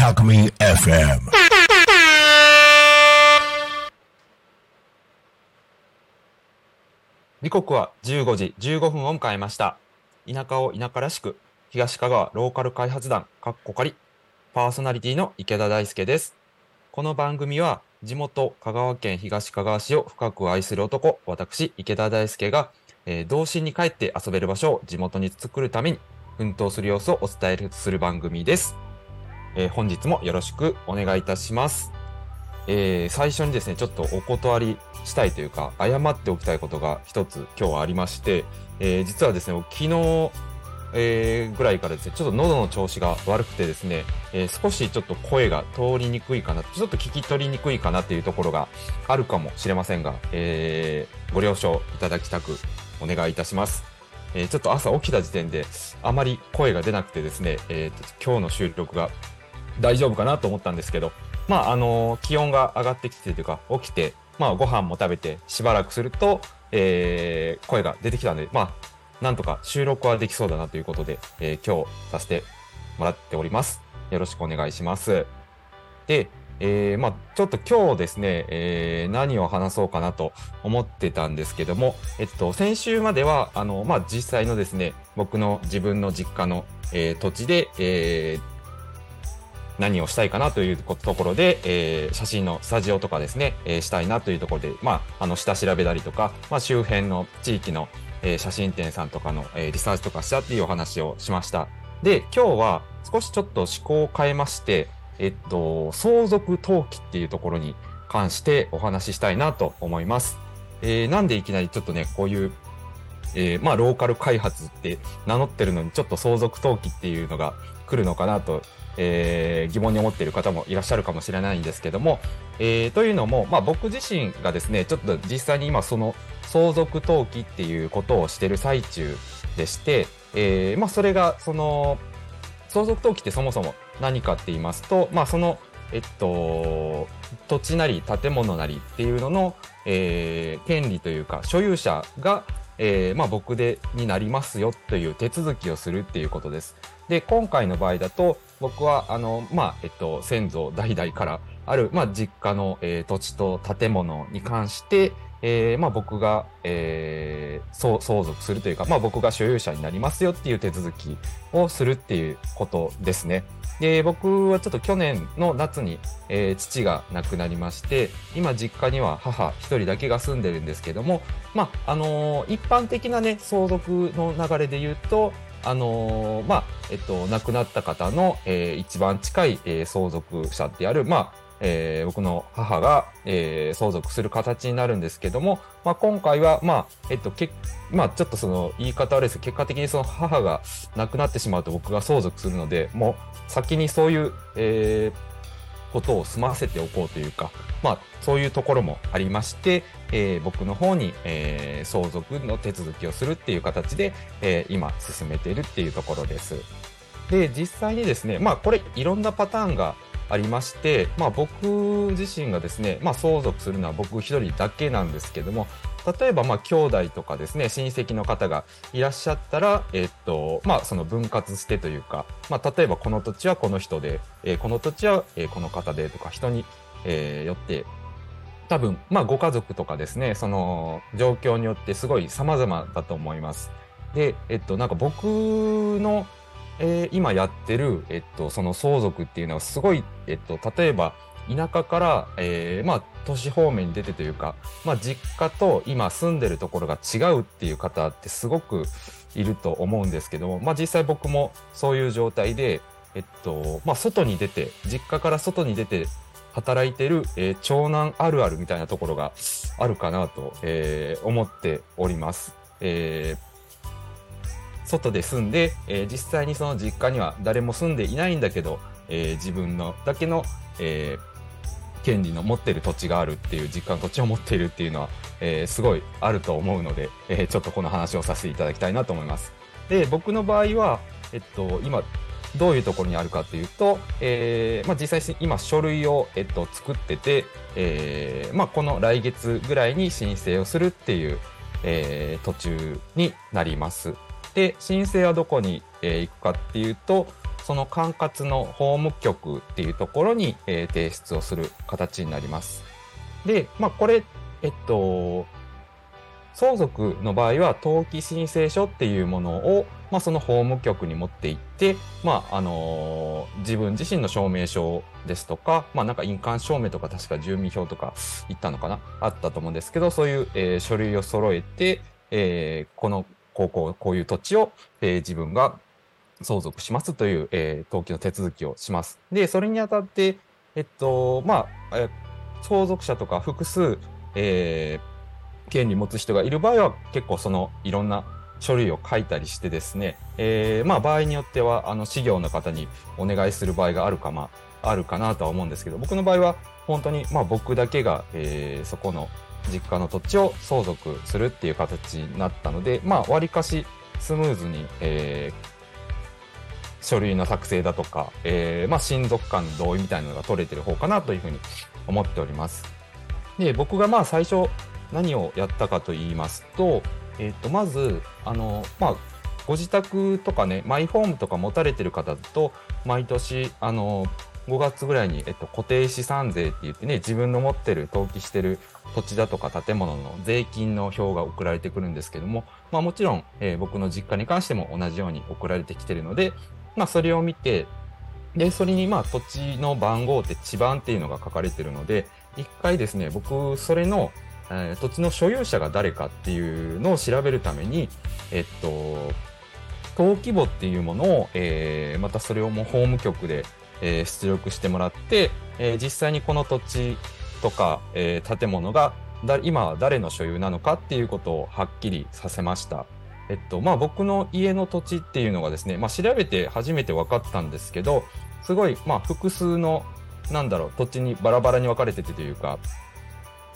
Alchemy FM. 時刻は15時15分を迎えました。田舎を田舎らしく、東香川ローカル開発団、かっこかり、パーソナリティの池田大輔です。この番組は、地元香川県東香川市を深く愛する男、私、池田大輔が、えー童心に帰って遊べる場所を地元に作るために奮闘する様子をお伝えする番組です。えー本日もよろしくお願いいたします。えー最初にですね、ちょっとお断りしたいというか、謝っておきたいことが一つ今日はありまして、えー実はですね、昨日、えーぐらいからですね、ちょっと喉の調子が悪くてですね、えー少しちょっと声が通りにくいかな、ちょっと聞き取りにくいかなっていうところがあるかもしれませんが、えーご了承いただきたくお願いいたします。えーちょっと朝起きた時点であまり声が出なくてですね、えーと今日の収録が大丈夫かなと思ったんですけど、まあ、あの気温が上がってきてというか、起きて、まあ、ご飯も食べて、しばらくすると、えー声が出てきたので、まあ、なんとか収録はできそうだなということで、えー今日させてもらっております。よろしくお願いします。で、えーまあ、ちょっと今日ですね、えー何を話そうかなと思ってたんですけども、えっと、先週までは、あの、まあ、実際のですね、僕の自分の実家の、えー土地で、えー何をしたいかなというところで、えー写真のスタジオとかですね、えーしたいなというところで、まあ、あの、下調べたりとか、まあ、周辺の地域の、えー写真展さんとかの、えーリサーチとかしたっていうお話をしました。で、今日は少しちょっと思考を変えまして、えっと、相続登記っていうところに関してお話ししたいなと思います。えーなんでいきなりちょっとね、こういう、えーまあ、ローカル開発って名乗ってるのに、ちょっと相続登記っていうのが来るのかなと、えー疑問に思っている方もいらっしゃるかもしれないんですけども、えーというのも、まあ、僕自身がですね、ちょっと実際に今その相続登記っていうことをしてる最中でして、えーまあ、それがその相続登記ってそもそも何かって言いますと、まあ、その、えっと、土地なり建物なりっていうのの、えー権利というか所有者が、えーまあ、僕でになりますよという手続きをするっていうことです。で今回の場合だと僕はあの、まあえっと、先祖代々からある、まあ、実家の、えー土地と建物に関して、えーまあ、僕が、えー相相続するというか、まあ、僕が所有者になりますよっていう手続きをするっていうことですね。で僕はちょっと去年の夏に、えー父が亡くなりまして今実家には母一人だけが住んでるんですけども、まああのー一般的なね相続の流れで言うとあのーまあえっと亡くなった方の、えー一番近い、えー相続者であるまあえー僕の母が、えー相続する形になるんですけども、まあ、今回は、まあ、えっと、けまあ、ちょっとその言い方悪いですけど、結果的にその母が亡くなってしまうと僕が相続するので、もう先にそういう、えーことを済ませておこうというか、まあ、そういうところもありまして、えー僕の方に、えー相続の手続きをするっていう形で、えー今進めているっていうところです。で、実際にですね、まあこれいろんなパターンがありまして、まあ僕自身がですね、まあ相続するのは僕一人だけなんですけども、例えばまあ兄弟とかですね、親戚の方がいらっしゃったら、えっと、まあその分割してというか、まあ例えばこの土地はこの人で、えーこの土地はえこの方でとか人に、えーよって、多分、まあご家族とかですね、その状況によってすごい様々だと思います。で、えっと、なんか僕の、えー今やってる、えっと、その相続っていうのはすごい、えっと、例えば、田舎から、えーまあ、都市方面に出てというか、まあ、実家と今住んでるところが違うっていう方ってすごくいると思うんですけども、まあ、実際僕もそういう状態で、えっと、まあ、外に出て、実家から外に出て働いてる、えー長男あるあるみたいなところがあるかなと、えー思っております。えー外で住んで、えー実際にその実家には誰も住んでいないんだけど、えー自分のだけの、えー権利の持ってる土地があるっていう実家の土地を持っているっていうのは、えーすごいあると思うので、えーちょっとこの話をさせていただきたいなと思います。で、僕の場合は、えっと、今、どういうところにあるかというと、えーまあ、実際今書類を、えっと、作ってて、えーまあ、この来月ぐらいに申請をするっていう、えー途中になります。で、申請はどこに、え行くかっていうと、その管轄の法務局っていうところに、え提出をする形になります。で、まあ、これ、えっと、相続の場合は登記申請書っていうものを、まあ、その法務局に持って行って、まああのー自分自身の証明書ですとか、まあ、なんか印鑑証明とか確か住民票とか言ったのかなあったと思うんですけどそういう、えー書類を揃えて、えーこのこうこうこういう土地を、えー自分が相続しますという、えー登記の手続きをします。でそれにあたって、えっとまあ、え相続者とか複数、えー権利持つ人がいる場合は結構そのいろんな書類を書いたりしてですね、えーまあ場合によってはあの事業の方にお願いする場合があるかまああるかなとは思うんですけど僕の場合は本当にまあ僕だけが、えーそこの実家の土地を相続するっていう形になったのでまあ割かしスムーズに、えー書類の作成だとか、えーまあ親族間の同意みたいなのが取れてる方かなというふうに思っております。で僕がまあ最初何をやったかと言いますと、えっ、と、まず、あの、まあ、ご自宅とかね、マイホームとか持たれてる方だと、毎年、あの、5月ぐらいに、えっと、固定資産税って言ってね、自分の持ってる、登記してる土地だとか建物の税金の表が送られてくるんですけども、まあもちろん、えー僕の実家に関しても同じように送られてきてるので、まあそれを見て、で、それにまあ土地の番号って地番っていうのが書かれてるので、一回ですね、僕、それの、えー土地の所有者が誰かっていうのを調べるために、えっと、登記簿っていうものを、えーまたそれをもう法務局で、え出力してもらって、え実際にこの土地とか、え建物がだ今は誰の所有なのかっていうことをはっきりさせました。えっと、まあ僕の家の土地っていうのがですね、まあ調べて初めて分かったんですけど、すごい、まあ複数の、なんだろう、土地にバラバラに分かれててというか、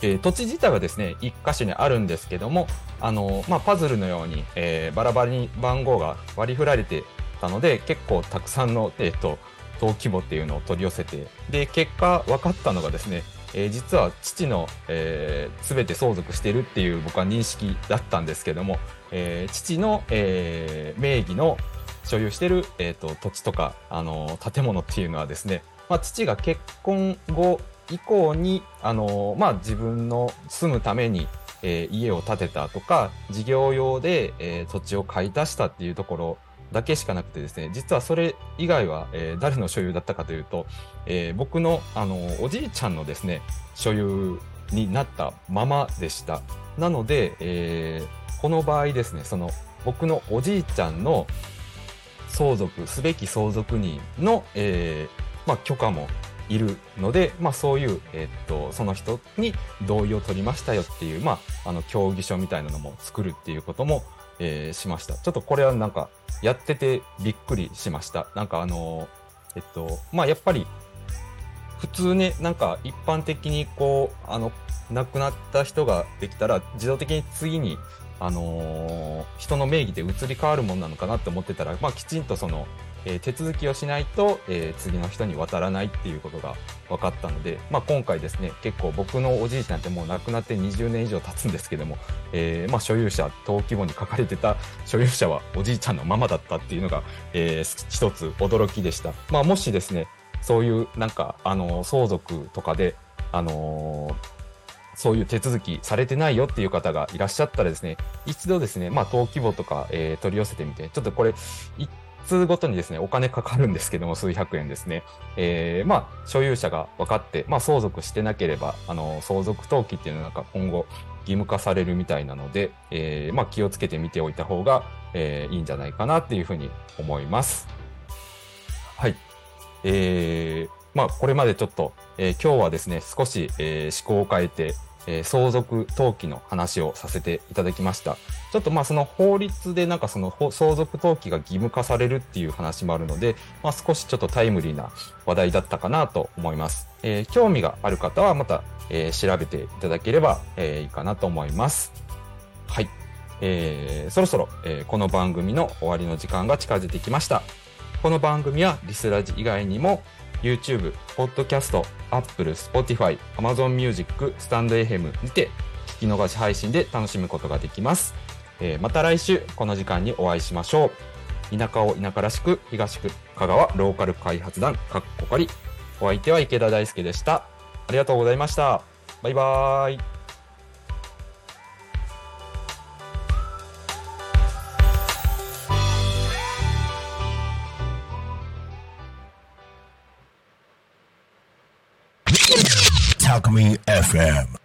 えー土地自体はですね、一箇所にあるんですけども、あの、まあ、パズルのように、えーバラバラに番号が割り振られてたので、結構たくさんの、えっ、と、登記簿っていうのを取り寄せて、で、結果分かったのがですね、えー実は父の、えー、全て相続してるっていう僕は認識だったんですけども、えー父の、えー名義の所有してる、えー、と土地とか、あの建物っていうのはですね、まあ、父が結婚後以降に、あのまあ、自分の住むために、えー家を建てたとか事業用で、えー土地を買い足したっていうところだけしかなくてですね実はそれ以外は、えー誰の所有だったかというと、えー僕の、あのおじいちゃんのですね所有になったままでした。なので、えーこの場合ですねその僕のおじいちゃんの相続すべき相続人の、えーまあ、許可もいるので、まあ、そういう、えーっとその人に同意を取りましたよっていう、まあ、あの協議書みたいなのも作るっていうことも、えーしましたちょっとこれはなんかやっててびっくりしました。なんかあのえっとまあやっぱり普通ねなんか一般的にこうあの亡くなった人ができたら自動的に次にあのー人の名義で移り変わるもんなのかなって思ってたら、まあ、きちんとその、えー手続きをしないと、えー次の人に渡らないっていうことが分かったので、まあ、今回ですね結構僕のおじいちゃんってもう亡くなって20年以上経つんですけども、えーまあ、所有者登記簿に書かれてた所有者はおじいちゃんのままだったっていうのが、えー一つ驚きでした、まあ、もしですねそういうなんかあの相続とかであのそういう手続きされてないよっていう方がいらっしゃったらですね、一度ですね、まあ、登記簿とか、えー取り寄せてみて、ちょっとこれ、一通ごとにですね、お金かかるんですけども、数百円ですね。えーまあ、所有者が分かって、まあ、相続してなければ、あの、相続登記っていうのがなんか今後義務化されるみたいなので、えーまあ、気をつけて見ておいた方が、えーいいんじゃないかなっていうふうに思います。はい。えーまあ、これまでちょっと、えー今日はですね、少し、えー思考を変えて、えー相続登記の話をさせていただきました。ちょっとまあその法律でなんかその相続登記が義務化されるっていう話もあるので、まあ少しちょっとタイムリーな話題だったかなと思います。えー興味がある方はまた、えー調べていただければ、えいいかなと思います。はい。えーそろそろ、えこの番組の終わりの時間が近づいてきました。この番組はリスラジ以外にも YouTube、Podcast、Apple、Spotify、Amazon Music、スタンド FM にて聞き逃し配信で楽しむことができます。えーまた来週この時間にお会いしましょう。田舎を田舎らしく東区香川ローカル開発団かっこかり。お相手は池田大輔でした。ありがとうございました。バイバーイ。Me FM.